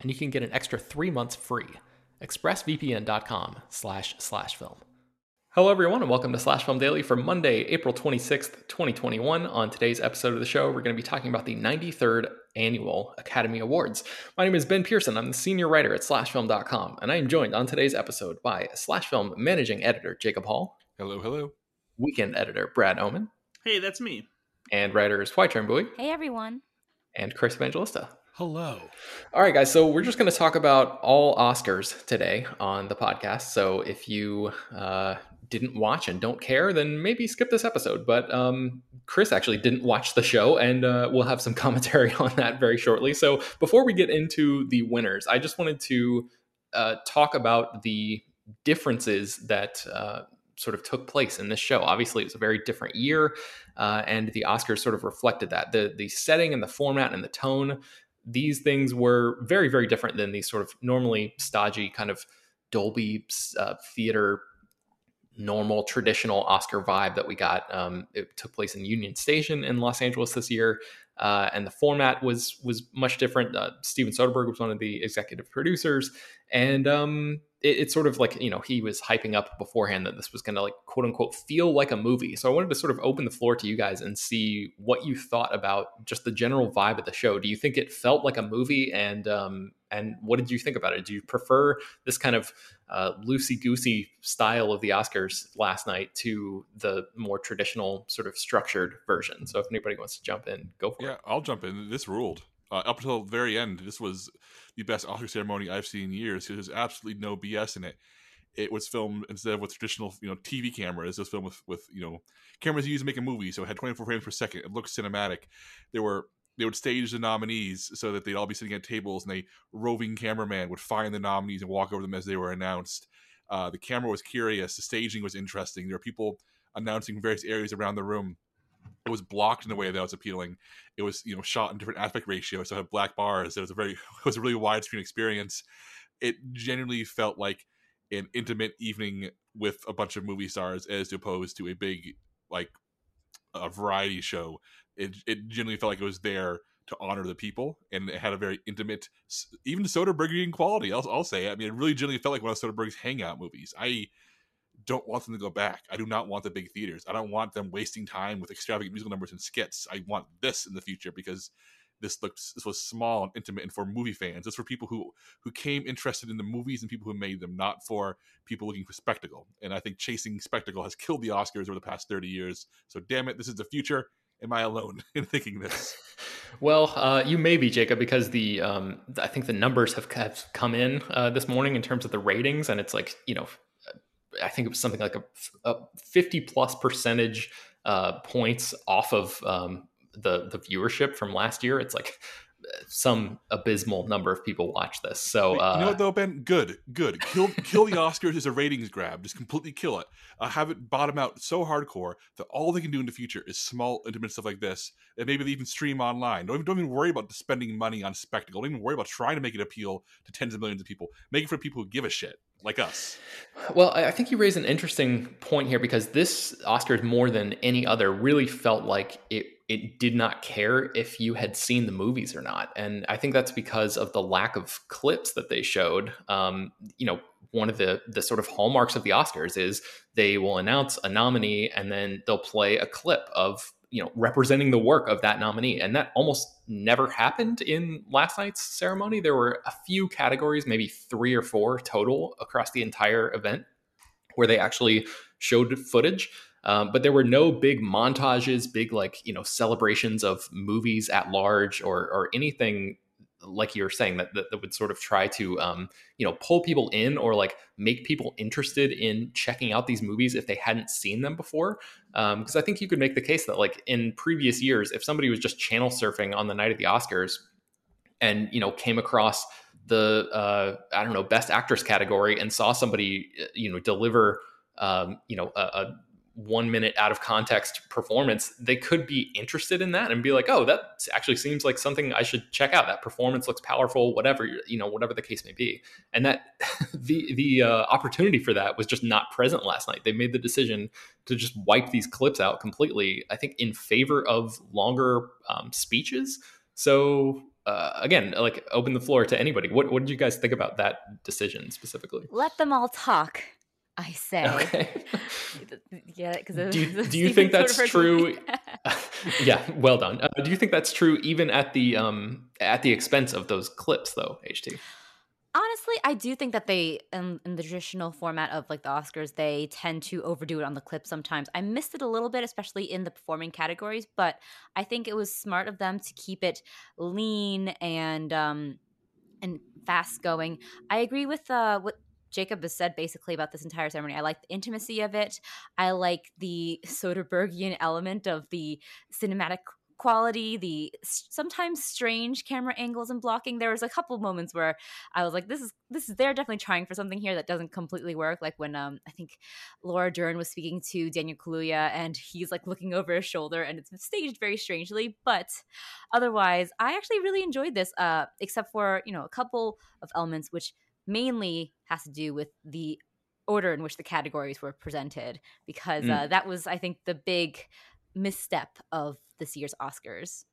and you can get an extra three months free. ExpressVPN.com slash slash film. Hello, everyone, and welcome to Slash Film Daily for Monday, April 26th, 2021. On today's episode of the show, we're going to be talking about the 93rd Annual Academy Awards. My name is Ben Pearson. I'm the senior writer at SlashFilm.com, and I am joined on today's episode by Slash Film managing editor Jacob Hall. Hello, hello. Weekend editor Brad Oman. Hey, that's me. And writers Hoai-Tran Bui. Hey, everyone. And Chris Evangelista. Hello. All right, guys. So we're just going to talk about all Oscars today on the podcast. So if you uh, didn't watch and don't care, then maybe skip this episode. But um, Chris actually didn't watch the show, and uh, we'll have some commentary on that very shortly. So before we get into the winners, I just wanted to uh, talk about the differences that uh, sort of took place in this show. Obviously, it was a very different year, uh, and the Oscars sort of reflected that. the The setting and the format and the tone these things were very, very different than these sort of normally stodgy kind of Dolby uh, theater, normal traditional Oscar vibe that we got. Um, it took place in Union Station in Los Angeles this year. Uh, and the format was was much different. Uh, Steven Soderbergh was one of the executive producers, and um, it, it's sort of like you know he was hyping up beforehand that this was going to like quote unquote feel like a movie. So I wanted to sort of open the floor to you guys and see what you thought about just the general vibe of the show. Do you think it felt like a movie, and um, and what did you think about it? Do you prefer this kind of uh, loosey goosey style of the Oscars last night to the more traditional sort of structured version? So if anybody wants to jump in, go for yeah, it. Yeah, I'll jump in. This ruled. Uh, up until the very end, this was the best Oscar ceremony I've seen in years. There's absolutely no BS in it. It was filmed instead of with traditional, you know, TV cameras. It was filmed with, with you know, cameras you used to make a movie. So it had 24 frames per second. It looked cinematic. There were they would stage the nominees so that they'd all be sitting at tables, and a roving cameraman would find the nominees and walk over them as they were announced. Uh, the camera was curious. The staging was interesting. There were people announcing various areas around the room it was blocked in a way that was appealing. It was you know shot in different aspect ratios, so it had black bars. It was a very it was a really widescreen experience. It genuinely felt like an intimate evening with a bunch of movie stars, as opposed to a big like a variety show. It it genuinely felt like it was there to honor the people, and it had a very intimate, even Soderberghian quality. I'll, I'll say. I mean, it really genuinely felt like one of Soderbergh's hangout movies. I don't want them to go back. I do not want the big theaters. I don't want them wasting time with extravagant musical numbers and skits. I want this in the future because this looks this was small and intimate and for movie fans. It's for people who who came interested in the movies and people who made them, not for people looking for spectacle. And I think chasing spectacle has killed the Oscars over the past 30 years. So damn it, this is the future. Am I alone in thinking this? Well, uh, you may be, Jacob, because the um, I think the numbers have, have come in uh, this morning in terms of the ratings, and it's like you know I think it was something like a, a 50 plus percentage uh, points off of um, the the viewership from last year. It's like some abysmal number of people watch this. So uh, you know what though, Ben? Good, good. Kill kill the Oscars as a ratings grab. Just completely kill it. Uh, have it bottom out so hardcore that all they can do in the future is small, intimate stuff like this, and maybe they even stream online. Don't even, don't even worry about spending money on spectacle. Don't even worry about trying to make it appeal to tens of millions of people. Make it for people who give a shit. Like us. Well, I think you raise an interesting point here because this Oscars more than any other really felt like it it did not care if you had seen the movies or not, and I think that's because of the lack of clips that they showed. Um, you know, one of the the sort of hallmarks of the Oscars is they will announce a nominee and then they'll play a clip of you know representing the work of that nominee. And that almost never happened in last night's ceremony. There were a few categories maybe three or four total across the entire event where they actually showed footage. Um, but there were no big montages big like you know celebrations of movies at large or or anything like you were saying that, that, that would sort of try to um, you know pull people in or like make people interested in checking out these movies if they hadn't seen them before. Um, because um, i think you could make the case that like in previous years if somebody was just channel surfing on the night of the oscars and you know came across the uh, i don't know best actress category and saw somebody uh, you know deliver um, you know a, a one minute out of context performance, they could be interested in that and be like, oh, that actually seems like something I should check out. That performance looks powerful, whatever, you know, whatever the case may be. And that the, the uh, opportunity for that was just not present last night. They made the decision to just wipe these clips out completely, I think, in favor of longer um, speeches. So uh, again, like open the floor to anybody. What, what did you guys think about that decision specifically? Let them all talk. I say. Okay. yeah, because do you, do you think that's true? yeah, well done. Uh, do you think that's true even at the um at the expense of those clips though, HT? Honestly, I do think that they in, in, the traditional format of like the Oscars, they tend to overdo it on the clip sometimes. I missed it a little bit, especially in the performing categories, but I think it was smart of them to keep it lean and um and fast going. I agree with uh what Jacob has said basically about this entire ceremony. I like the intimacy of it. I like the Soderberghian element of the cinematic quality, the sometimes strange camera angles and blocking. There was a couple moments where I was like, "This is this is they're definitely trying for something here that doesn't completely work." Like when um I think Laura Dern was speaking to Daniel Kaluuya and he's like looking over his shoulder and it's staged very strangely. But otherwise, I actually really enjoyed this. Uh, except for you know a couple of elements which mainly has to do with the order in which the categories were presented because mm. uh, that was i think the big misstep of this year's oscars.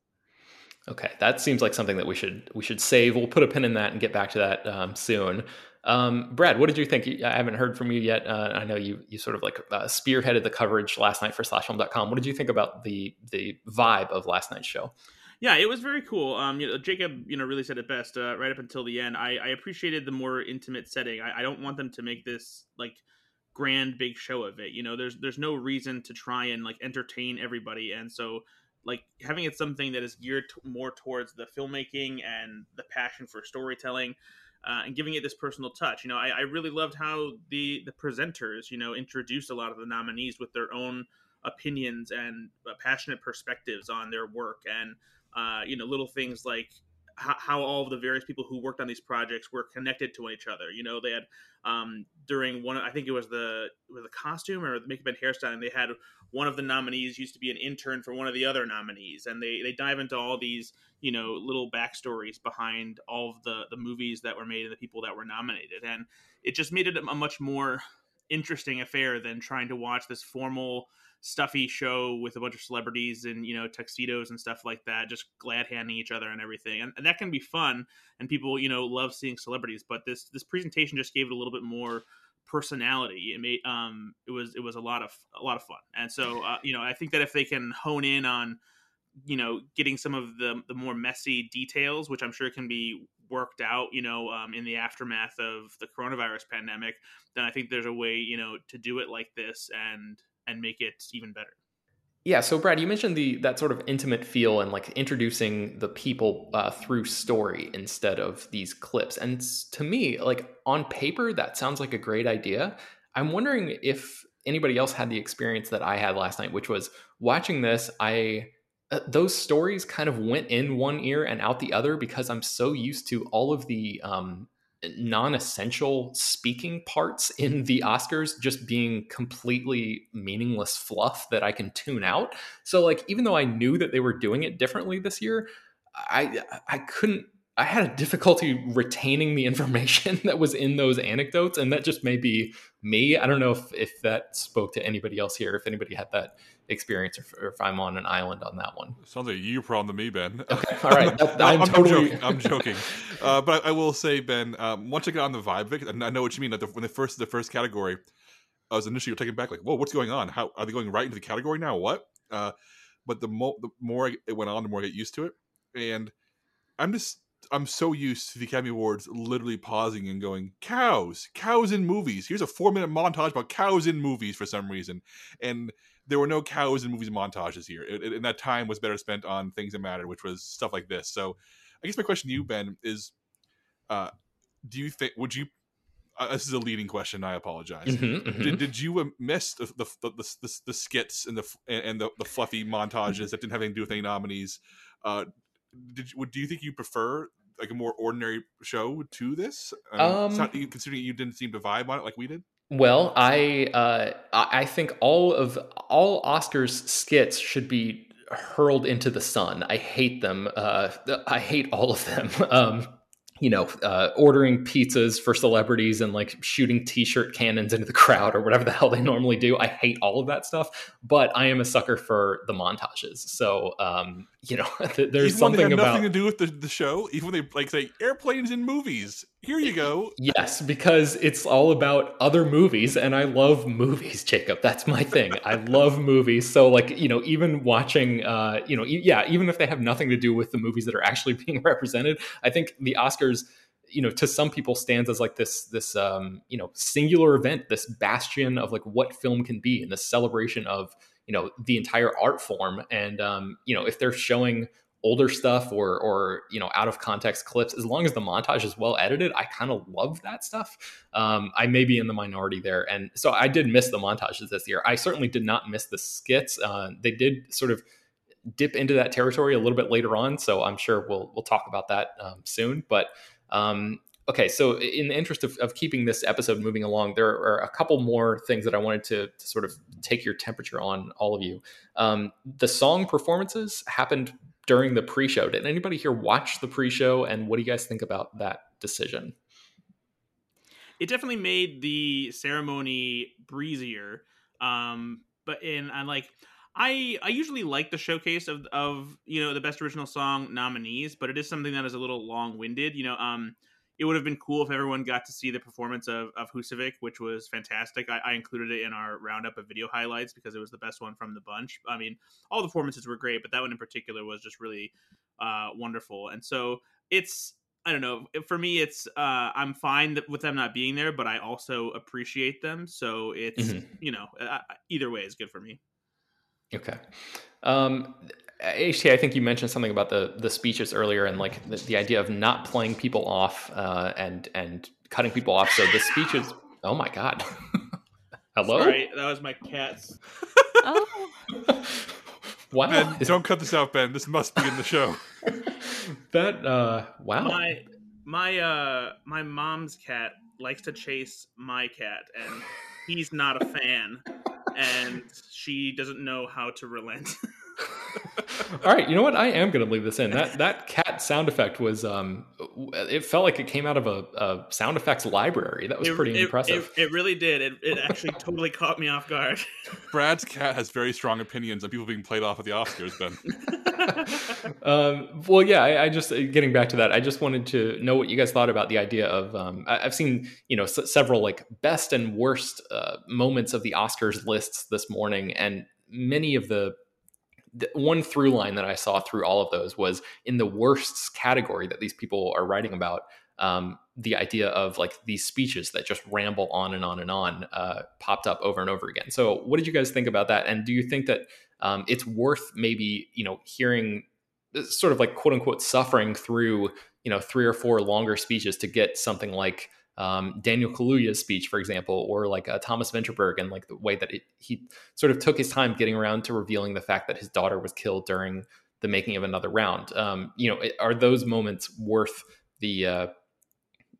Okay that seems like something that we should we should save. We'll put a pin in that and get back to that um, soon. Um, brad what did you think? I haven't heard from you yet. Uh, i know you you sort of like uh, spearheaded the coverage last night for slashfilm.com what did you think about the the vibe of last night's show yeah, it was very cool. Um, you know, Jacob, you know, really said it best uh, right up until the end. I, I appreciated the more intimate setting. I, I don't want them to make this like grand big show of it. You know, there's there's no reason to try and like entertain everybody, and so like having it something that is geared t- more towards the filmmaking and the passion for storytelling. Uh, and giving it this personal touch, you know, I, I really loved how the the presenters, you know, introduced a lot of the nominees with their own opinions and uh, passionate perspectives on their work and uh, you know, little things like how, how, all of the various people who worked on these projects were connected to each other. You know, they had um, during one, I think it was the was the costume or the makeup and hairstyling. They had one of the nominees used to be an intern for one of the other nominees, and they they dive into all these you know little backstories behind all of the the movies that were made and the people that were nominated, and it just made it a much more interesting affair than trying to watch this formal stuffy show with a bunch of celebrities and you know tuxedos and stuff like that just glad handing each other and everything. And, and, that can be fun and people you know love seeing celebrities but this this presentation just gave it a little bit more personality. It made um it was it was a lot of a lot of fun. And so uh, you know i think that if they can hone in on you know getting some of the the more messy details which i'm sure can be worked out you know um, in the aftermath of the coronavirus pandemic then i think there's a way you know to do it like this and and make it even better. Yeah, so Brad, you mentioned the that sort of intimate feel and like introducing the people uh, through story instead of these clips. And to me, like on paper, that sounds like a great idea. I'm wondering if anybody else had the experience that I had last night, which was watching this. I uh, those stories kind of went in one ear and out the other because I'm so used to all of the um, non-essential speaking parts in the Oscars just being completely meaningless fluff that I can tune out. So like even though I knew that they were doing it differently this year, I I couldn't I had a difficulty retaining the information that was in those anecdotes, and that just may be me. I don't know if if that spoke to anybody else here, if anybody had that experience, or if, or if I'm on an island on that one. Sounds like you problem to me, Ben. Okay, all right. That, No, I'm, I'm, totally. joking. I'm joking. Uh, but I, I will say, Ben, um, once I got on the vibe and I know what you mean. Like the, when the first the first category, I was initially taken back, like, "Whoa, what's going on? How are they going right into the category now? What?" Uh, but the, mo- the more it went on, the more I get used to it, and I'm just I'm so used to the Academy Awards literally pausing and going, "Cows, cows in movies." Here's a four minute montage about cows in movies for some reason, and there were no cows in movies montages here. It, it- and that time was better spent on things that mattered, which was stuff like this. So, I guess my question to you, Ben, is, uh, do you think would you? Uh, this is a leading question. I apologize. Mhm, mhm. Did, did you uh, miss the the, the, the, the, the skits and the and and the, the fluffy montages that didn't have anything to do with any nominees? Uh, did you, would do you think you prefer like a more ordinary show to this? I Um, not, considering you didn't seem to vibe on it like we did. Well, I uh, I I think all of all Oscars skits should be hurled into the sun. I hate them. Uh, I hate all of them. Um, you know, uh, ordering pizzas for celebrities and like shooting T-shirt cannons into the crowd or whatever the hell they normally do. I hate all of that stuff. But I am a sucker for the montages. So um, you know, th- there's even something about nothing to do with the, the show. Even when they like say airplanes in movies. Here you go. Yes, because it's all about other movies, and I love movies, Jacob. That's my thing. I love movies. So, like, you know, even watching, uh, you know, e- yeah, even if they have nothing to do with the movies that are actually being represented, I think the Oscars, you know, to some people stands as like this, this, um, you know, singular event, this bastion of like what film can be, and this celebration of, you know, the entire art form. And, um, you know, if they're showing older stuff or or you know out of context clips as long as the montage is well edited i kind of love that stuff. Um, i may be in the minority there and so i did miss the montages this year. I certainly did not miss the skits uh, they did sort of dip into that territory a little bit later on so i'm sure we'll we'll talk about that um, soon but um, okay so in the interest of, of keeping this episode moving along there are a couple more things that i wanted to, to sort of take your temperature on all of you. Um, the song performances happened during the pre-show. Did anybody here watch the pre-show and what do you guys think about that decision? it definitely made the ceremony breezier. Um, but in and like I I usually like the showcase of of you know the best original song nominees, but it is something that is a little long winded. You know, um, it would have been cool if everyone got to see the performance of of Husavik, which was fantastic. I, I included it in our roundup of video highlights because it was the best one from the bunch. I mean, all the performances were great, but that one in particular was just really uh, wonderful. And so it's I don't know. For me, it's uh, I'm fine with them not being there, but I also appreciate them. So it's Mhm. you know uh, either way is good for me. Okay. Um, HT, I think you mentioned something about the the speeches earlier and like the, the idea of not playing people off uh, and and cutting people off. So the speeches. Oh my god. Hello. Sorry, that was my cats. Oh, wow. Ben, don't cut this out, Ben. This must be in the show. that uh, wow. My my uh my mom's cat likes to chase my cat, and he's not a fan, and she doesn't know how to relent. All right, you know what? I am going to leave this in. That that cat sound effect was um, it felt like it came out of a, a sound effects library. That was It- pretty it- impressive. It, it really did. It, it actually totally caught me off guard. Brad's cat has very strong opinions on people being played off at the Oscars, Ben. um, well, yeah, I, I just getting back to that. I just wanted to know what you guys thought about the idea of. Um, I, I've seen you know s- several like best and worst uh, moments of the Oscars lists this morning, and many of the, one through line that I saw through all of those was in the worsts category that these people are writing about. Um, the idea of like these speeches that just ramble on and on and on uh, popped up over and over again. So, what did you guys think about that? And do you think that um, it's worth maybe you know hearing sort of like quote unquote suffering through you know three or four longer speeches to get something like um, Daniel Kaluuya's speech, for example, or like uh, Thomas Vinterberg, and like the way that it, he sort of took his time getting around to revealing the fact that his daughter was killed during the making of another round. Um, you know, it, are those moments worth the uh,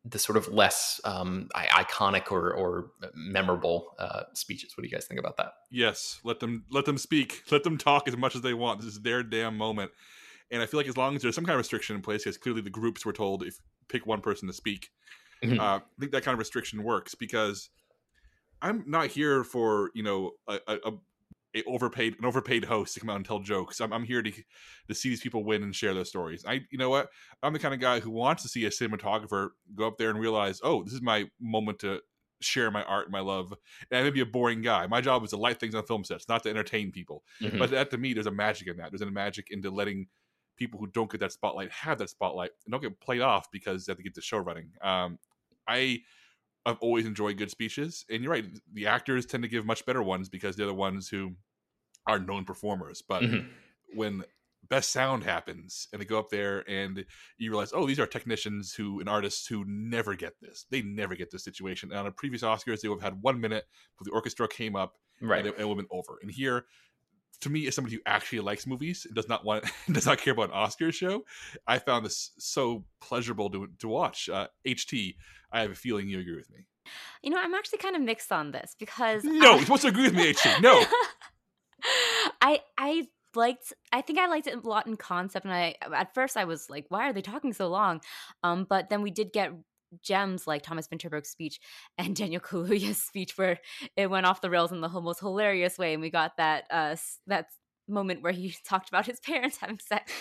the sort of less um, iconic or, or memorable uh, speeches? What do you guys think about that? yes, let them let them speak. Let them talk as much as they want. This is their damn moment. And I feel like as long as there's some kind of restriction in place, because clearly the groups were told if pick one person to speak, Mhm. uh, I think that kind of restriction works because I'm not here for you know a, a, a overpaid an overpaid host to come out and tell jokes. I'm, I'm here to to see these people win and share their stories. I you know what I'm the kind of guy who wants to see a cinematographer go up there and realize, oh, this is my moment to share my art and my love. And I may be a boring guy. My job is to light things on film sets, not to entertain people. Mhm. But that to me, there's a magic in that. There's a magic into letting people who don't get that spotlight have that spotlight and don't get played off because they have to get the show running. Um, I I've always enjoyed good speeches, and you're right. The actors tend to give much better ones because they're the ones who are known performers. But Mhm. when best sound happens and they go up there and you realize, oh, these are technicians who and artists who never get this. They never get this situation. And on a previous Oscars, they would have had one minute but the orchestra came up right. and it, it would have been over. And here, to me, as somebody who actually likes movies and does not want does not care about an Oscar show, I found this so pleasurable to to watch. Uh, HT, I have a feeling you agree with me. You know, I'm actually kind of mixed on this because No, I- you're supposed to agree with me, HT. No. I I liked I think I liked it a lot in concept and I at first I was like why are they talking so long um but then we did get gems like Thomas Vinterberg's speech and Daniel Kaluuya's speech where it went off the rails in the most hilarious way and we got that uh that moment where he talked about his parents having sex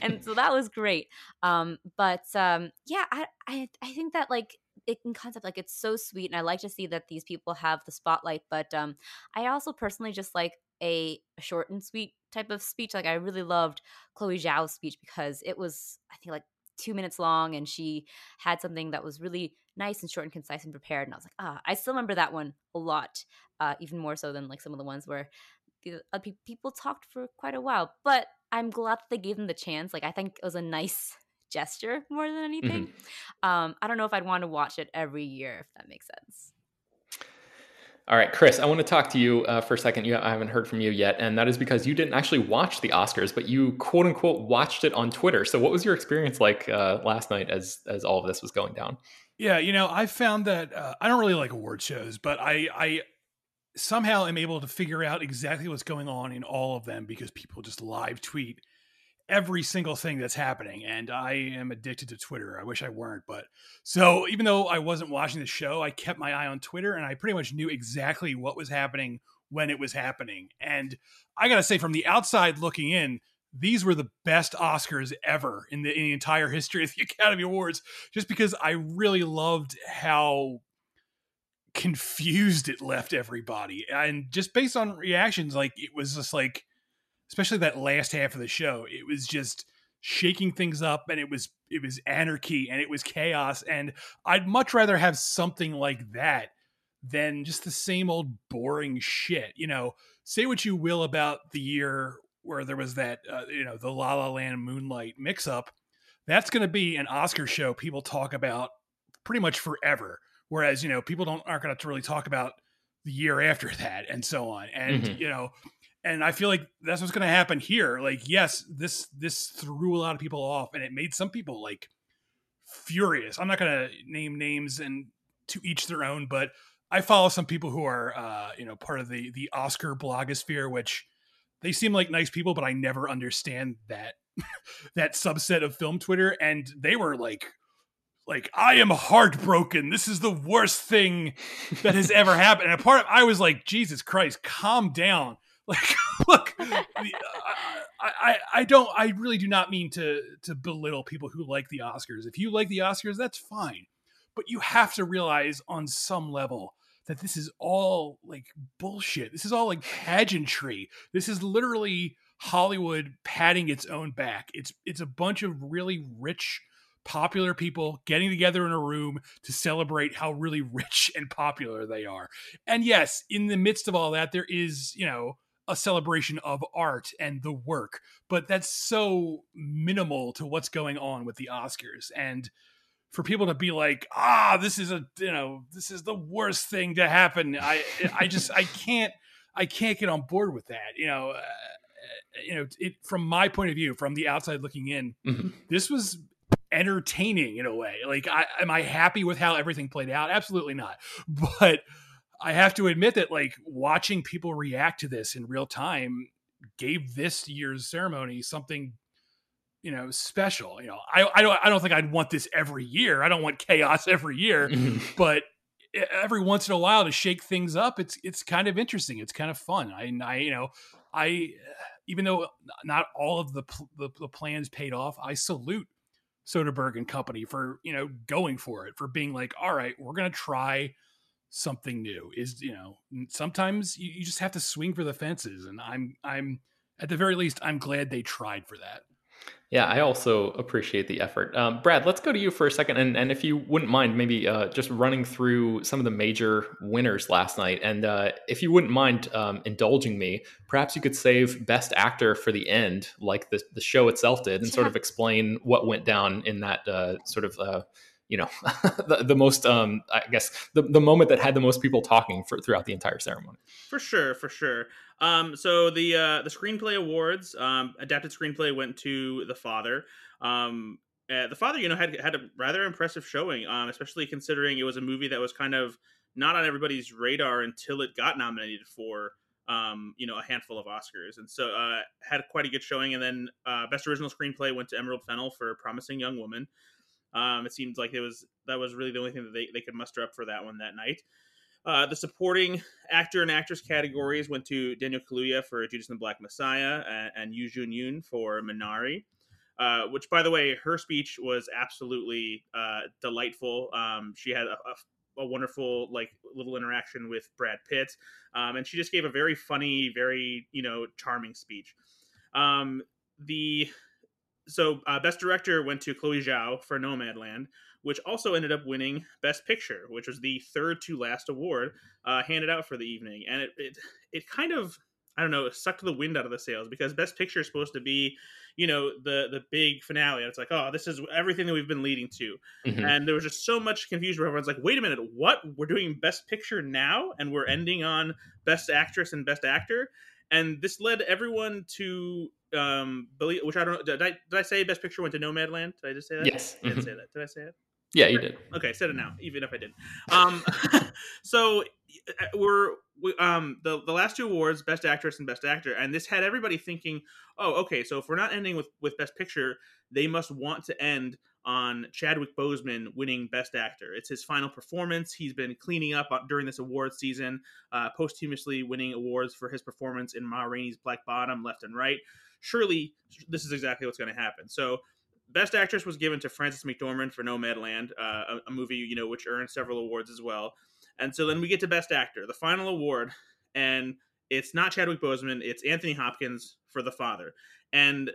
and so that was great um but um yeah I I I think that like it in concept like it's so sweet and I like to see that these people have the spotlight but um I also personally just like a, short and sweet type of speech. Like I really loved Chloe Zhao's speech because it was I think like two minutes long and she had something that was really nice and short and concise and prepared. And I was like, ah, I still remember that one a lot, uh, even more so than like some of the ones where the uh, pe- people talked for quite a while. But I'm glad that they gave them the chance. Like I think it was a nice gesture more than anything. Um, I don't know if I'd want to watch it every year if that makes sense. All right, Chris, I want to talk to you uh, for a second. You, I haven't heard from you yet, and that is because you didn't actually watch the Oscars, but you quote unquote watched it on Twitter. So, what was your experience like uh, last night as as all of this was going down? Yeah, you know, I found that uh, I don't really like award shows, but I I somehow am able to figure out exactly what's going on in all of them because people just live tweet every single thing that's happening and I am addicted to Twitter. I wish I weren't, but so even though I wasn't watching the show, I kept my eye on Twitter and I pretty much knew exactly what was happening when it was happening. And I got to say from the outside looking in, these were the best Oscars ever in the, in the entire history of the Academy Awards just because I really loved how confused it left everybody. And just based on reactions, like it was just like, especially that last half of the show, it was just shaking things up and it was it was anarchy and it was chaos. And I'd much rather have something like that than just the same old boring shit. You know, say what you will about the year where there was that, uh, you know, the La La Land Moonlight mix up. That's going to be an Oscar show people talk about pretty much forever. Whereas, you know, people don't aren't going to really talk about the year after that and so on. And, Mhm. you know, and I feel like that's what's going to happen here. Like, yes, this this threw a lot of people off, and it made some people like furious. I'm not going to name names and to each their own, but I follow some people who are, uh, you know, part of the the Oscar blogosphere, which they seem like nice people, but I never understand that that subset of film Twitter, and they were like. Like I am heartbroken. This is the worst thing that has ever happened. And a part of I was like, Jesus Christ, calm down. Like, look, I, I, I don't, I really do not mean to to belittle people who like the Oscars. If you like the Oscars, that's fine, but you have to realize on some level that this is all like bullshit. This is all like pageantry. This is literally Hollywood patting its own back. It's it's a bunch of really rich popular people getting together in a room to celebrate how really rich and popular they are. And yes, in the midst of all that, there is, you know, a celebration of art and the work, but that's so minimal to what's going on with the Oscars. And for people to be like, ah, this is a, you know, this is the worst thing to happen. I, I just, I can't, I can't get on board with that. You know, uh, you know, it from my point of view, from the outside looking in, Mhm. this was entertaining in a way. Like, I, am I happy with how everything played out? Absolutely not. But I have to admit that, like, watching people react to this in real time gave this year's ceremony something you know special. You know, I I don't I don't think I'd want this every year. I don't want chaos every year, mm-hmm. but every once in a while to shake things up, it's it's kind of interesting. It's kind of fun. I I you know I even though not all of the the, the plans paid off, I salute Soderbergh and company for you know going for it for being like all right we're gonna try something new is you know sometimes you, you just have to swing for the fences and i'm i'm at the very least i'm glad they tried for that yeah, I also appreciate the effort. Um, Brad, let's go to you for a second, and, and if you wouldn't mind, maybe uh, just running through some of the major winners last night, and uh, if you wouldn't mind um, indulging me, perhaps you could save Best Actor for the end, like the the show itself did, and yeah. sort of explain what went down in that uh, sort of uh, you know the, the most um, i guess the, the moment that had the most people talking for throughout the entire ceremony for sure for sure um, so the uh, the screenplay awards um, adapted screenplay went to the father um, uh, the father you know had had a rather impressive showing um, especially considering it was a movie that was kind of not on everybody's radar until it got nominated for um, you know, a handful of Oscars, and so uh, had quite a good showing. And then uh, best original screenplay went to Emerald Fennell for Promising Young Woman. Um, it seemed like it was that was really the only thing that they, they could muster up for that one that night. Uh, the supporting actor and actress categories went to Daniel Kaluuya for Judas and the Black Messiah and, and Yu Jun Yoon for Minari. Uh, which, by the way, her speech was absolutely uh, delightful. Um, she had a, a, a, wonderful, like, little interaction with Brad Pitt, um, and she just gave a very funny, very you know, charming speech. Um, the so uh, best director went to Chloe Zhao for Nomadland, which also ended up winning Best Picture, which was the third to last award uh, handed out for the evening, and it, it it kind of I don't know sucked the wind out of the sails because Best Picture is supposed to be you know the the big finale. It's like oh this is everything that we've been leading to, mm-hmm. and there was just so much confusion where everyone's like wait a minute what? We're doing Best Picture now? And we're ending on Best Actress and Best Actor and this led everyone to um believe which i don't know did I, did I say best picture went to nomadland? Did i just say that? Yes. I didn't say that. Did i say it? Yeah you did. Okay said it now even if i did um so uh, we're we, um the the last two awards best actress and best actor and this had everybody thinking oh okay so if we're not ending with with best picture they must want to end on Chadwick Boseman winning Best Actor. It's his final performance. He's been cleaning up during this award season, uh, posthumously winning awards for his performance in Ma Rainey's Black Bottom, Left and Right. Surely, this is exactly what's going to happen. So, Best Actress was given to Frances McDormand for Nomadland, uh, a, a movie you know which earned several awards as well. And so then we get to Best Actor, the final award, and it's not Chadwick Boseman, it's Anthony Hopkins for The Father. And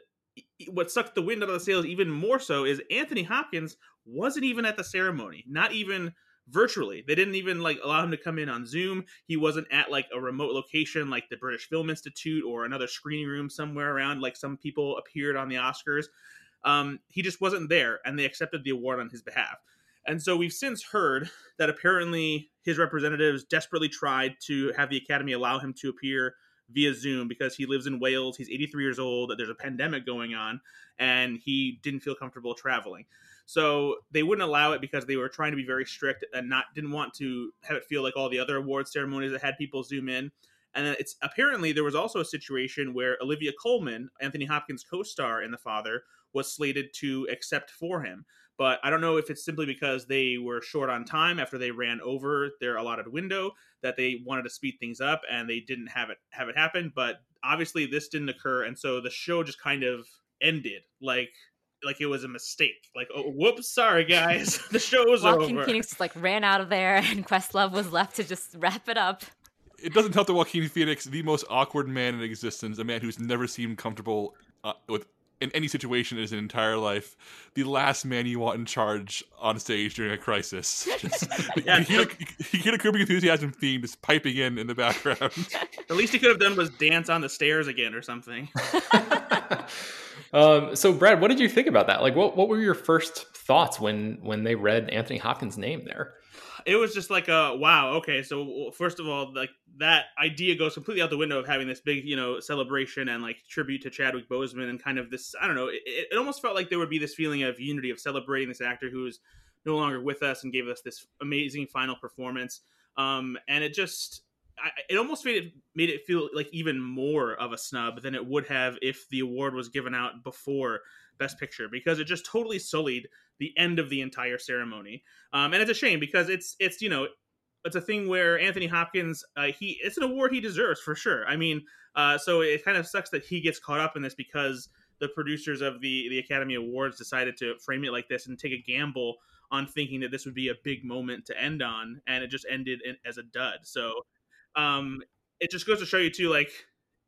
what sucked the wind out of the sails even more so is Anthony Hopkins wasn't even at the ceremony, not even virtually. They didn't even like allow him to come in on Zoom. He wasn't at like a remote location like the British Film Institute or another screening room somewhere around like some people appeared on the Oscars. Um, he just wasn't there, and they accepted the award on his behalf. And so we've since heard that apparently his representatives desperately tried to have the Academy allow him to appear via Zoom because he lives in Wales. He's 83 years old. There's a pandemic going on, and he didn't feel comfortable traveling. So they wouldn't allow it because they were trying to be very strict and not didn't want to have it feel like all the other award ceremonies that had people zoom in. And then it's apparently there was also a situation where Olivia Colman, Anthony Hopkins' co-star in The Father, was slated to accept for him. But I don't know if it's simply because they were short on time after they ran over their allotted window that they wanted to speed things up and they didn't have it have it happen. But obviously this didn't occur, and so the show just kind of ended like like it was a mistake. Like, oh, whoops, sorry guys, the show was Joaquin over. Phoenix like ran out of there, and Questlove was left to just wrap it up. It doesn't help that Joaquin Phoenix, the most awkward man in existence, a man who's never seemed comfortable uh, with in any situation in his entire life, the last man you want in charge on stage during a crisis. Just, yeah, you, hear, you hear the Enthusiasm theme just piping in in the background. The least he could have done was dance on the stairs again or something. um, so, Brad, what did you think about that? Like, what what were your first thoughts when when they read Anthony Hopkins' name there? It was just like a wow okay so first of all like that idea goes completely out the window of having this big you know celebration and like tribute to chadwick boseman and kind of this i don't know it, it almost felt like there would be this feeling of unity of celebrating this actor who's no longer with us and gave us this amazing final performance um and it just I, it almost made it made it feel like even more of a snub than it would have if the award was given out before Best Picture because it just totally sullied the end of the entire ceremony. Um, and it's a shame because it's it's you know it's a thing where Anthony Hopkins uh, he it's an award he deserves for sure. I mean, uh, so it kind of sucks that he gets caught up in this because the producers of the the Academy Awards decided to frame it like this and take a gamble on thinking that this would be a big moment to end on, and it just ended in, as a dud. So um, it just goes to show you too, like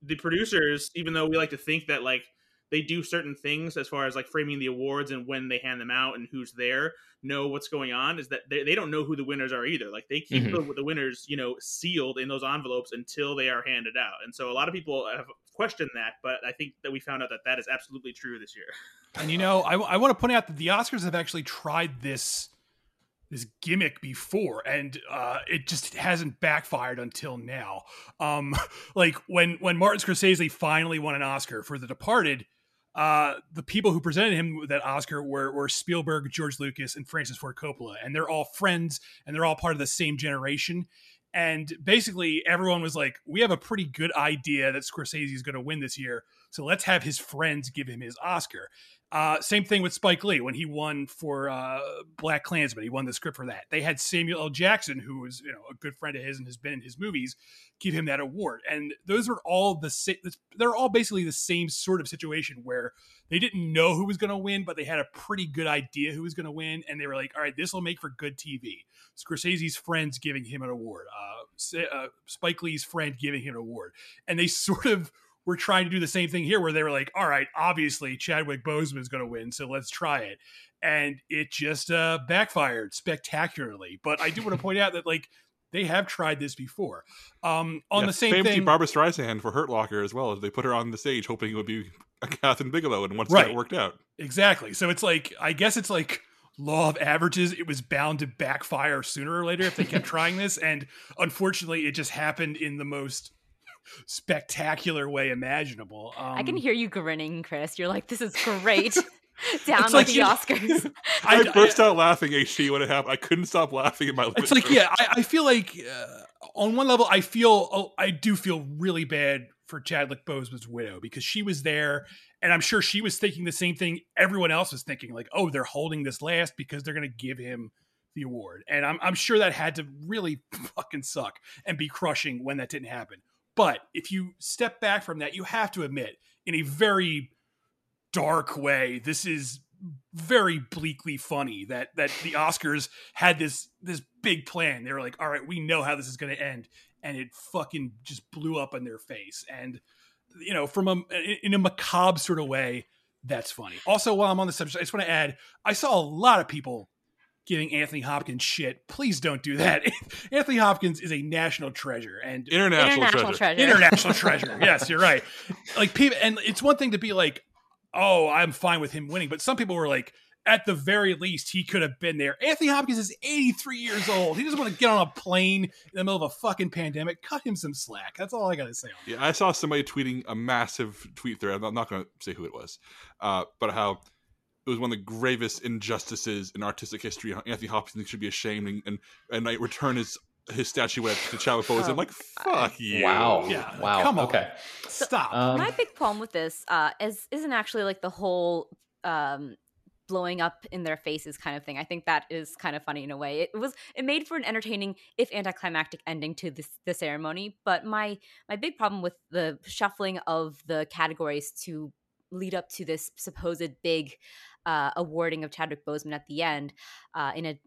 the producers, even though we like to think that like they do certain things as far as like framing the awards and when they hand them out and who's there know what's going on is that they, they don't know who the winners are either. Like they keep mm-hmm. the, the, winners you know sealed in those envelopes until they are handed out. And so a lot of people have questioned that but i think that we found out that that is absolutely true this year. And you know i, I want to point out that the oscars have actually tried this this gimmick before and uh, it just hasn't backfired until now. Um, like when when martin scorsese finally won an oscar for the departed uh, the people who presented him with that Oscar were, were Spielberg, George Lucas, and Francis Ford Coppola, and they're all friends and they're all part of the same generation. And basically, everyone was like, "We have a pretty good idea that Scorsese is going to win this year, so let's have his friends give him his Oscar." Uh, same thing with Spike Lee when he won for uh, BlacKkKlansman. He won the script for that. They had Samuel L. Jackson, who was you know a good friend of his and has been in his movies, give him that award. And those were all the same. They're all basically the same sort of situation where they didn't know who was going to win, but they had a pretty good idea who was going to win, and they were like, "All right, this will make for good TV." Scorsese's friends giving him an award. Uh, uh, Spike Lee's friend giving him an award, and they sort of we're trying to do the same thing here where they were like, all right, obviously Chadwick Boseman is going to win, so let's try it. And it just uh, backfired spectacularly. But I do want to point out that like they have tried this before. Um, on yeah, the same thing, Barbra Streisand for Hurt Locker as well. As they put her on the stage, hoping it would be a Kathryn Bigelow, and once right. that worked out, exactly. So it's like I guess it's like law of averages. It was bound to backfire sooner or later if they kept trying this, and unfortunately, it just happened in the most spectacular way imaginable. Um, I can um, hear you grinning, Chris. You're like, this is great. Down like, like the Oscars. I, I, burst out laughing, HT, when it happened. I couldn't stop laughing in my It's like, yeah, I, I, feel like uh, on one level, I feel, oh, I do feel really bad for Chadwick Boseman's widow because she was there and I'm sure she was thinking the same thing everyone else was thinking, like, oh, they're holding this last because they're going to give him the award. And I'm, I'm sure that had to really fucking suck and be crushing when that didn't happen. But if you step back from that, you have to admit, in a very dark way, this is very bleakly funny that that the Oscars had this this big plan. They were like, "All right, we know how this is going to end," and it fucking just blew up in their face. And you know, from a in a macabre sort of way, that's funny. Also, while I'm on the subject, I just want to add, I saw a lot of people giving Anthony Hopkins shit. Please don't do that. Anthony Hopkins is a national treasure and international, international treasure. treasure. International treasure. Yes, you're right. Like people, and it's one thing to be like, "Oh, I'm fine with him winning," but some people were like, at the very least, he could have been there. Anthony Hopkins is 83 years old. He doesn't want to get on a plane in the middle of a fucking pandemic. Cut him some slack. That's all I got to say. Yeah, I saw somebody tweeting a massive tweet thread. I'm not going to say who it was, uh, but how it was one of the gravest injustices in artistic history. Anthony Hopkins should be ashamed and and, and I return his his statuette to Chadwick Boseman. Oh, like fuck you. Wow. Yeah. Wow. Come on. Okay. Stop. Um, my big problem with this uh, is isn't actually like the whole um, blowing up in their faces kind of thing. I think that is kind of funny in a way. It was it made for an entertaining if anticlimactic ending to this the ceremony. But my my big problem with the shuffling of the categories to lead up to this supposed big uh, awarding of Chadwick Boseman at the end uh, in a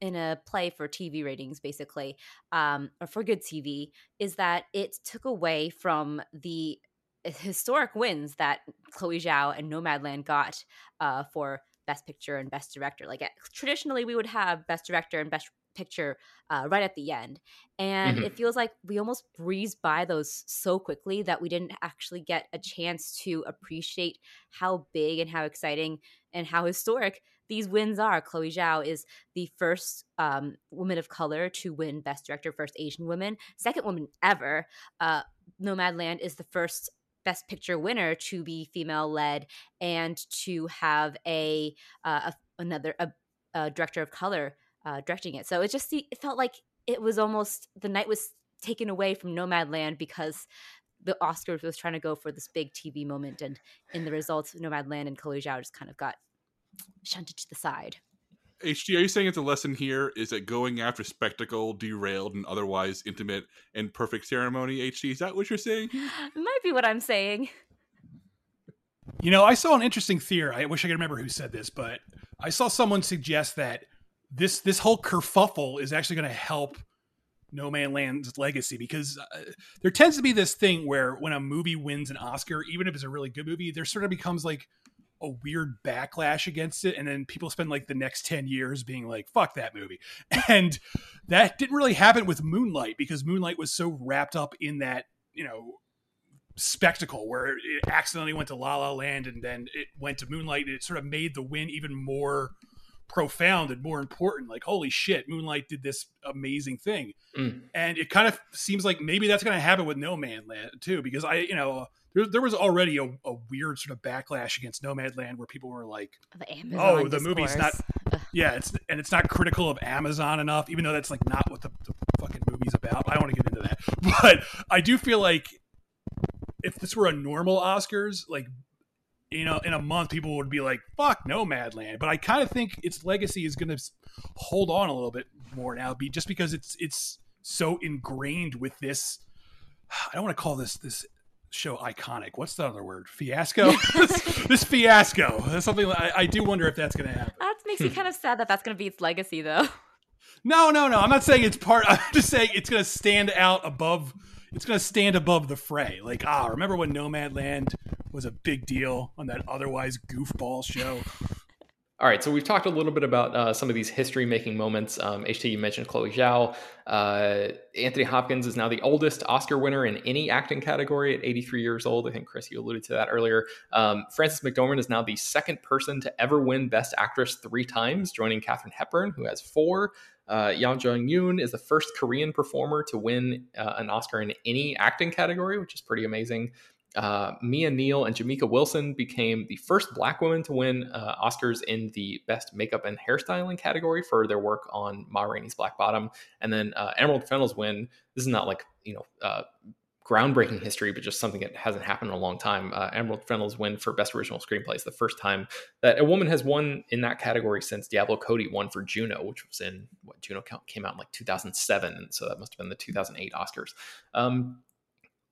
in a play for TV ratings, basically, um, or for good TV, is that it took away from the historic wins that Chloe Zhao and Nomadland got uh, for Best Picture and Best Director. Like traditionally, we would have Best Director and Best picture uh, right at the end. And mm-hmm. it feels like we almost breezed by those so quickly that we didn't actually get a chance to appreciate how big and how exciting and how historic these wins are. Chloe Zhao is the first um, woman of color to win Best Director, first Asian woman, second woman ever. Uh, Nomadland is the first Best Picture winner to be female led and to have a, uh, a another a, a director of color uh, directing it. So it just it felt like it was almost the night was taken away from Nomadland because the Oscars was trying to go for this big TV moment, and in the results, Nomadland and Chloe Zhao just kind of got shunted to the side. HT, are you saying it's a lesson here is that going after spectacle, derailed, and otherwise intimate and perfect ceremony? HT, is that what you're saying? It might be what I'm saying. You know, I saw an interesting theory. I wish I could remember who said this, but I saw someone suggest that this this whole kerfuffle is actually going to help Nomadland's legacy because uh, there tends to be this thing where when a movie wins an Oscar, even if it's a really good movie, there sort of becomes like a weird backlash against it and then people spend like the next 10 years being like fuck that movie. And that didn't really happen with moonlight because moonlight was so wrapped up in that you know spectacle where it accidentally went to la la land and then it went to moonlight and it sort of made the win even more profound and more important like holy shit moonlight did this amazing thing Mm. and it kind of seems like maybe that's going to happen with Nomadland too because i you know there, there was already a, a weird sort of backlash against Nomadland where people were like, The Amazon "Oh, the movie's not, discourse. yeah, it's and it's not critical of Amazon enough, even though that's like not what the, the fucking movie's about." I don't want to get into that, but I do feel like if this were a normal Oscars, like you know, in a month, people would be like, "Fuck Nomadland," but I kind of think its legacy is going to hold on a little bit more now, be just because it's it's so ingrained with this. I don't want to call this this show iconic. What's the other word? Fiasco. this, this fiasco. That's something I, I do wonder if that's going to happen. That makes me kind of sad that that's going to be its legacy, though. No, no, no. I'm not saying it's part. I'm just saying it's going to stand out above. It's going to stand above the fray. Like, ah, remember when Nomadland was a big deal on that otherwise goofball show? All right, so we've talked a little bit about uh, some of these history-making moments. Um, HT, you mentioned Chloe Zhao. Uh, Anthony Hopkins is now the oldest Oscar winner in any acting category at 83 years old. I think Chris, you alluded to that earlier. Um, Frances McDormand is now the second person to ever win Best Actress three times, joining Katharine Hepburn, who has four. Uh, Yuh-jung Youn is the first Korean performer to win uh, an Oscar in any acting category, which is pretty amazing. Uh, Mia Neal and Jamika Wilson became the first Black women to win uh, Oscars in the Best Makeup and Hairstyling category for their work on Ma Rainey's Black Bottom. And then uh, Emerald Fennell's win. This is not like you know uh, groundbreaking history, but just something that hasn't happened in a long time. Uh, Emerald Fennell's win for Best Original Screenplay is the first time that a woman has won in that category since Diablo Cody won for Juno, which was in what Juno came out in like 2007, and so that must have been the 2008 Oscars. Um,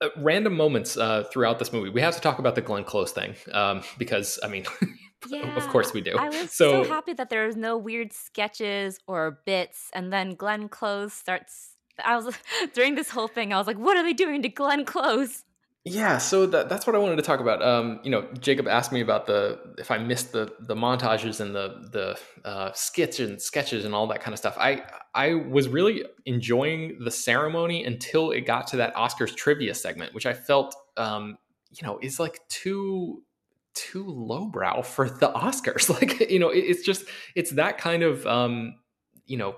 uh, random moments uh, throughout this movie. We have to talk about the Glenn Close thing um, because, I mean, of course we do. I was so, so happy that there was no weird sketches or bits, and then Glenn Close starts. I was during this whole thing. I was like, "What are they doing to Glenn Close?" Yeah, so that, that's what I wanted to talk about. Um, you know, Jacob asked me about the if I missed the the montages and the the uh, skits and sketches and all that kind of stuff. I I was really enjoying the ceremony until it got to that Oscars trivia segment, which I felt um, you know is like too too lowbrow for the Oscars. Like you know, it, it's just it's that kind of um, you know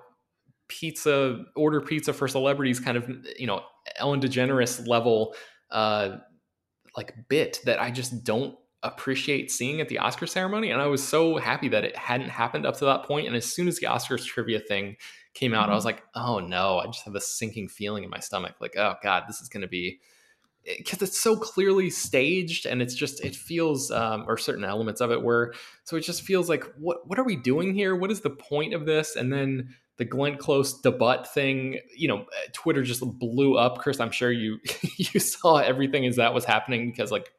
pizza order pizza for celebrities kind of you know Ellen DeGeneres level uh, like bit that I just don't appreciate seeing at the Oscar ceremony. And I was so happy that it hadn't happened up to that point. And as soon as the Oscars trivia thing came out, mm-hmm. I was like, oh no, I just have this sinking feeling in my stomach. Like, oh God, this is going to be because it's so clearly staged and it's just it feels um, or certain elements of it were so it just feels like what what are we doing here what is the point of this and then the Glenn Close debut thing, you know, Twitter just blew up. Chris, I'm sure you you saw everything as that was happening because like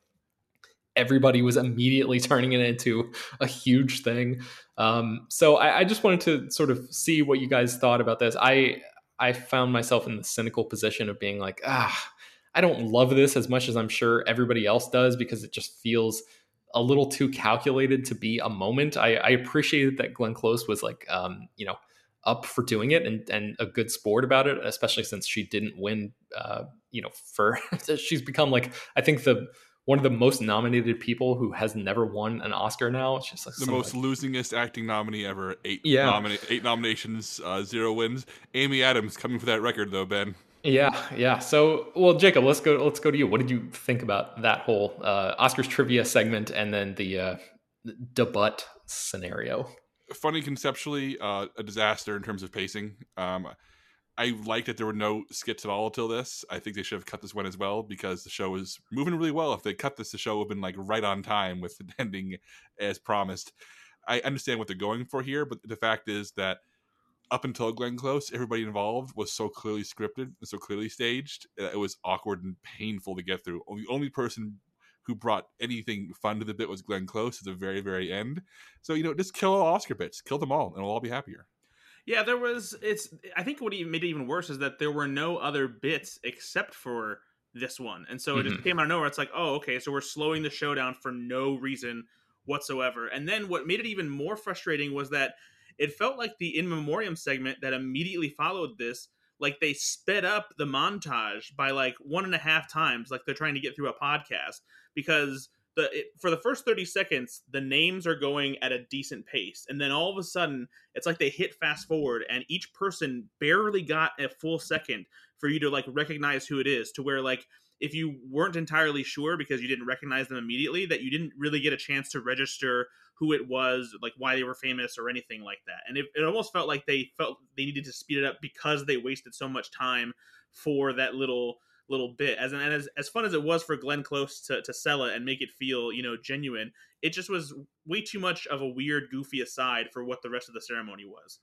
everybody was immediately turning it into a huge thing. Um, so I, I just wanted to sort of see what you guys thought about this. I I found myself in the cynical position of being like, ah, I don't love this as much as I'm sure everybody else does because it just feels a little too calculated to be a moment. I, I appreciated that Glenn Close was like, um, you know, up for doing it and, and a good sport about it, especially since she didn't win. Uh, you know, for she's become like I think the one of the most nominated people who has never won an Oscar now. It's just like the most like, losingest acting nominee ever. Eight yeah. Nomina- eight nominations, uh, zero wins. Amy Adams coming for that record though, Ben. Yeah, yeah. So, well, Jacob, let's go. Let's go to you. What did you think about that whole uh, Oscars trivia segment and then the uh, debut scenario? Funny conceptually, uh, a disaster in terms of pacing. Um, I like that there were no skits at all until this. I think they should have cut this one as well because the show was moving really well. If they cut this, the show would have been like right on time with the ending as promised. I understand what they're going for here, but the fact is that up until Glenn Close, everybody involved was so clearly scripted and so clearly staged. It was awkward and painful to get through. The only person who brought anything fun to the bit was Glenn Close at the very, very end. So, you know, just kill all Oscar bits, kill them all, and we'll all be happier. Yeah, there was. It's. I think what made it even worse is that there were no other bits except for this one, and so it mm-hmm. just came out of nowhere. It's like, oh, okay, so we're slowing the show down for no reason whatsoever. And then what made it even more frustrating was that it felt like the in memoriam segment that immediately followed this, like they sped up the montage by like one and a half times, like they're trying to get through a podcast because the it, for the first 30 seconds the names are going at a decent pace. And then all of a sudden it's like they hit fast forward and each person barely got a full second for you to like recognize who it is to where like if you weren't entirely sure because you didn't recognize them immediately that you didn't really get a chance to register who it was like why they were famous or anything like that and it, it almost felt like they felt they needed to speed it up because they wasted so much time for that little little bit. As and as as fun as it was for Glenn Close to to sell it and make it feel you know genuine, it just was way too much of a weird, goofy aside for what the rest of the ceremony was.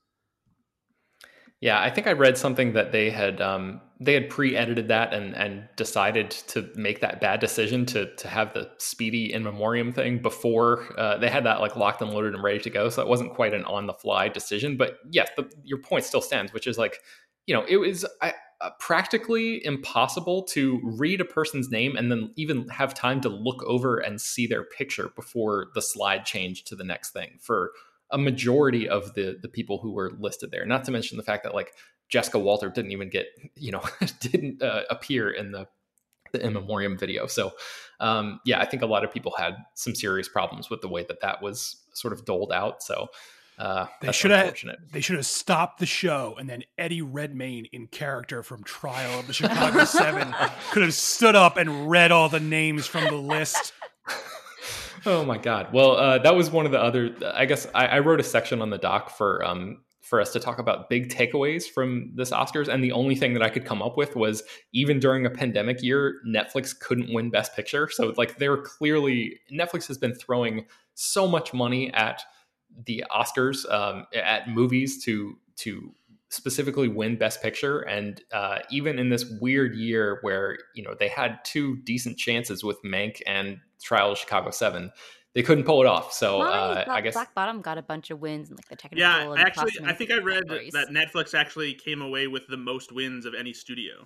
Yeah, I think I read something that they had um, they had pre-edited that and and decided to make that bad decision to to have the speedy in memoriam thing before uh, they had that like locked and loaded and ready to go. So it wasn't quite an on the fly decision. But yes, the, your point still stands, which is like you know it was I, uh, practically impossible to read a person's name and then even have time to look over and see their picture before the slide changed to the next thing for a majority of the the people who were listed there. Not to mention the fact that like Jessica Walter didn't even get you know didn't uh, appear in the the in memoriam video. So um, yeah, I think a lot of people had some serious problems with the way that that was sort of doled out. So uh, they should have they should have stopped the show, and then Eddie Redmayne, in character from Trial of the Chicago Seven, could have stood up and read all the names from the list. Oh my god! Well, uh, that was one of the other. I guess I, I wrote a section on the doc for um, for us to talk about big takeaways from this Oscars, and the only thing that I could come up with was even during a pandemic year, Netflix couldn't win Best Picture. So like they were clearly Netflix has been throwing so much money at the Oscars um, at movies to to specifically win Best Picture, and uh, even in this weird year where you know they had two decent chances with Mank and Trial of Chicago Seven, they couldn't pull it off. So uh, I guess Black Bottom got a bunch of wins in like the technical. Yeah, actually, I think I read that Netflix actually came away with the most wins of any studio.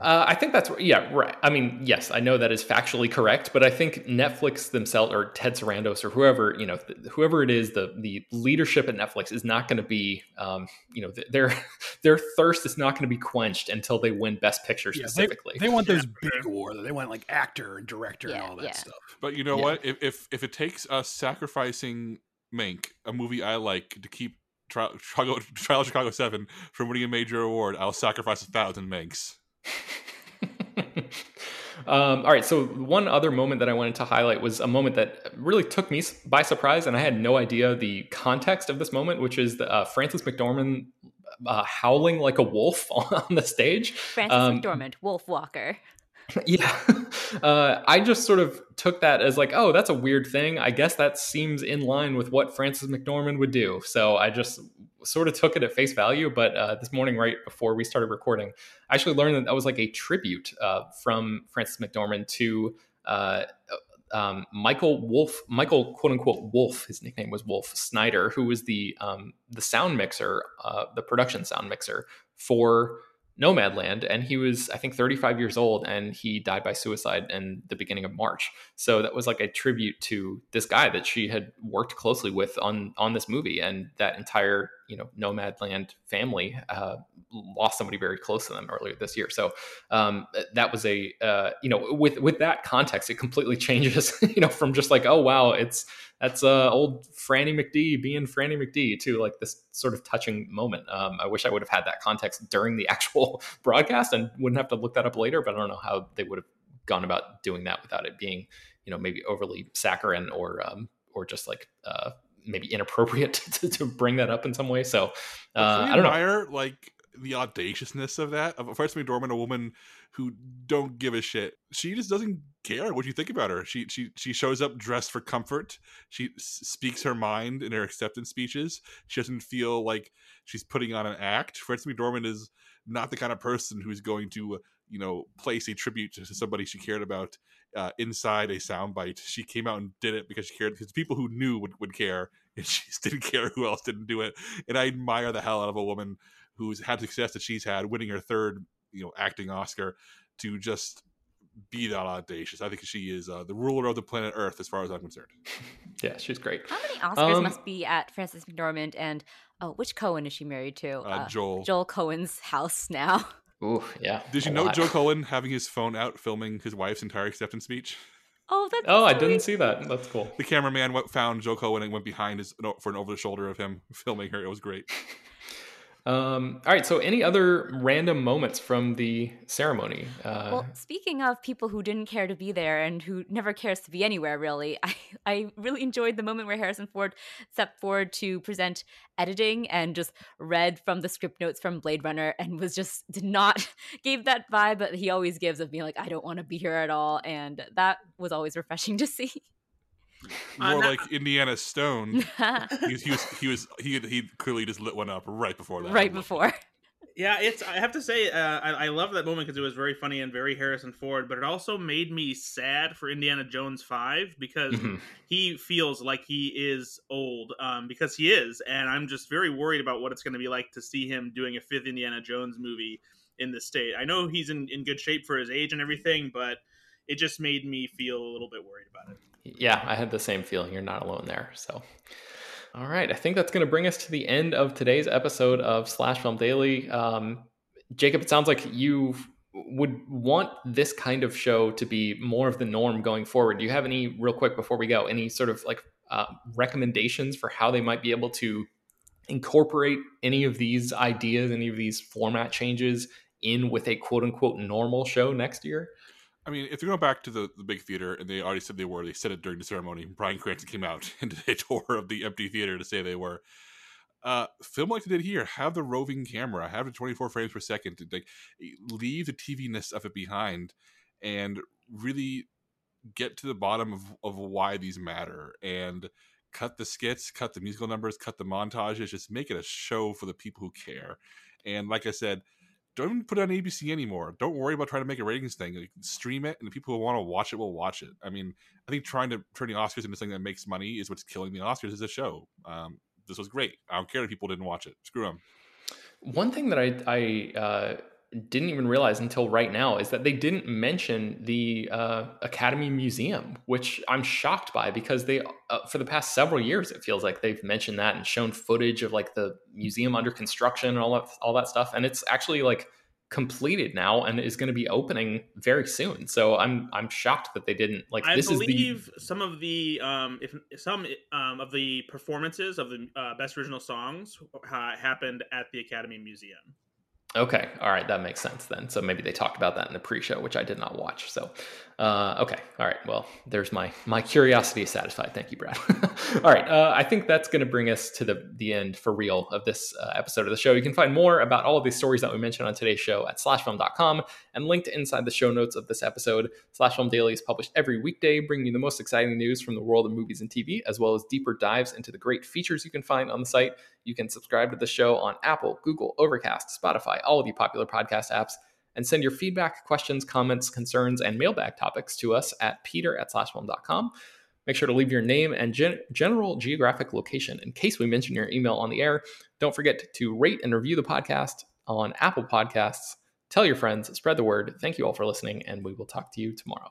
Uh, I think that's yeah right. I mean, yes, I know that is factually correct, but I think Netflix themselves or Ted Sarandos or whoever you know whoever it is, the the leadership at Netflix is not going to be um, you know their their thirst is not going to be quenched until they win Best Picture yeah, specifically. They, they, want those yeah. big awards. They want like actor and director yeah, and all that stuff. But you know what? If, if if it takes us sacrificing Mank, a movie I like, to keep Trial, Chicago, Trial Chicago 7 from winning a major award, I'll sacrifice a thousand Manks. um, all right, so one other moment that I wanted to highlight was a moment that really took me by surprise, and I had no idea the context of this moment, which is the, uh, Frances McDormand uh, howling like a wolf on the stage. Frances um, McDormand, Wolf Walker. Yeah. Uh, I just sort of took that as like, oh, that's a weird thing. I guess that seems in line with what Frances McDormand would do. So I just sort of took it at face value. But uh, this morning, right before we started recording, I actually learned that that was like a tribute uh, from Frances McDormand to uh, um, Michael Wolf, Michael quote unquote Wolf, his nickname was Wolf Snyder, who was the um, the sound mixer, uh, the production sound mixer for Nomadland, and he was, I think, 35 years old, and he died by suicide in the beginning of March. So that was like a tribute to this guy that she had worked closely with on on this movie, and that entire you know Nomadland family uh, lost somebody very close to them earlier this year. So um, that was a uh, you know with with that context, it completely changes you know from just like oh wow it's that's uh, old Franny McD being Franny McD to like this sort of touching moment. Um, I wish I would have had that context during the actual broadcast and wouldn't have to look that up later. But I don't know how they would have gone about doing that without it being, you know, maybe overly saccharine or um, or just like uh, maybe inappropriate to, to, bring that up in some way. So uh, I don't know. Like the audaciousness of that of Frances McDormand, a woman who don't give a shit. She just doesn't care what you think about her. She she she shows up dressed for comfort. She speaks her mind in her acceptance speeches. She doesn't feel like she's putting on an act. Frances McDormand is not the kind of person who's going to you know place a tribute to somebody she cared about uh, inside a soundbite. She came out and did it because she cared because people who knew would, would care, and she didn't care who else didn't do it. And I admire the hell out of a woman who's had success that she's had, winning her third you know acting Oscar, to just be that audacious. I think she is uh, the ruler of the planet Earth, as far as I'm concerned. Yeah, she's great. How many Oscars Um, must be at Frances McDormand and oh, which Coen is she married to? Uh, Joel. Joel Coen's house now. Ooh, yeah. Did you a know lot. Joe Coen having his phone out filming his wife's entire acceptance speech? Oh, that's Oh, I didn't see that. That's cool. The cameraman went, found Joe Coen and went behind his no, for an over the shoulder of him filming her. It was great. Um, all right. So, any other random moments from the ceremony? Uh, Well, speaking of people who didn't care to be there and who never cares to be anywhere, really, I, I really enjoyed the moment where Harrison Ford stepped forward to present editing and just read from the script notes from Blade Runner and was just did not gave that vibe that he always gives of being like, I don't want to be here at all. And that was always refreshing to see. More now- like Indiana Stone. he, was, he was he was he he clearly just lit one up right before that. right before. Yeah, it's. I have to say, uh, I, I love that moment because it was very funny and very Harrison Ford. But it also made me sad for Indiana Jones Five because mhm. he feels like he is old, um, because he is, and I'm just very worried about what it's going to be like to see him doing a fifth Indiana Jones movie in the state. I know he's in in good shape for his age and everything, but it just made me feel a little bit worried about it. Yeah, I had the same feeling. You're not alone there. So, all right. I think that's going to bring us to the end of today's episode of Slash Film Daily. Um, Jacob, it sounds like you would want this kind of show to be more of the norm going forward. Do you have any, real quick before we go, any sort of like uh, recommendations for how they might be able to incorporate any of these ideas, any of these format changes in with a quote unquote normal show next year? I mean, if you're going back to the, the big theater, and they already said they were, they said it during the ceremony. Bryan Cranston came out and did a tour of the empty theater to say they were. Uh, film like they did here. Have the roving camera. Have the 24 frames per second. To, like, leave the TV-ness of it behind, and really get to the bottom of, of why these matter. And cut the skits, cut the musical numbers, cut the montages. Just make it a show for the people who care. And like I said, don't even put it on ABC anymore. Don't worry about trying to make a ratings thing. Like, stream it, and the people who want to watch it will watch it. I mean, I think trying to turn the Oscars into something that makes money is what's killing the Oscars as a show. Um, this was great. I don't care if people didn't watch it. Screw them. One thing that I I uh, didn't even realize until right now is that they didn't mention the uh, Academy Museum, which I'm shocked by because they uh, for the past several years it feels like they've mentioned that and shown footage of like the museum under construction and all that all that stuff, and it's actually like completed now and is going to be opening very soon. So I'm I'm shocked that they didn't like I this believe is some of the um, if some um, of the performances of the uh, best original songs uh, happened at the Academy Museum. Okay, all right, that makes sense then. So maybe they talked about that in the pre-show, which I did not watch. So, uh, okay, all right. Well, there's my my curiosity satisfied. Thank you, Brad. all right, uh, I think that's going to bring us to the the end for real of this uh, episode of the show. You can find more about all of these stories that we mentioned on today's show at slashfilm.com and linked inside the show notes of this episode. Slashfilm Daily is published every weekday, bringing you the most exciting news from the world of movies and TV, as well as deeper dives into the great features you can find on the site. You can subscribe to the show on Apple, Google, Overcast, Spotify, all of the popular podcast apps, and send your feedback, questions, comments, concerns, and mailbag topics to us at peter at slashfilm.com. Make sure to leave your name and gen- general geographic location in case we mention your email on the air. Don't forget to rate and review the podcast on Apple Podcasts. Tell your friends, spread the word. Thank you all for listening, and we will talk to you tomorrow.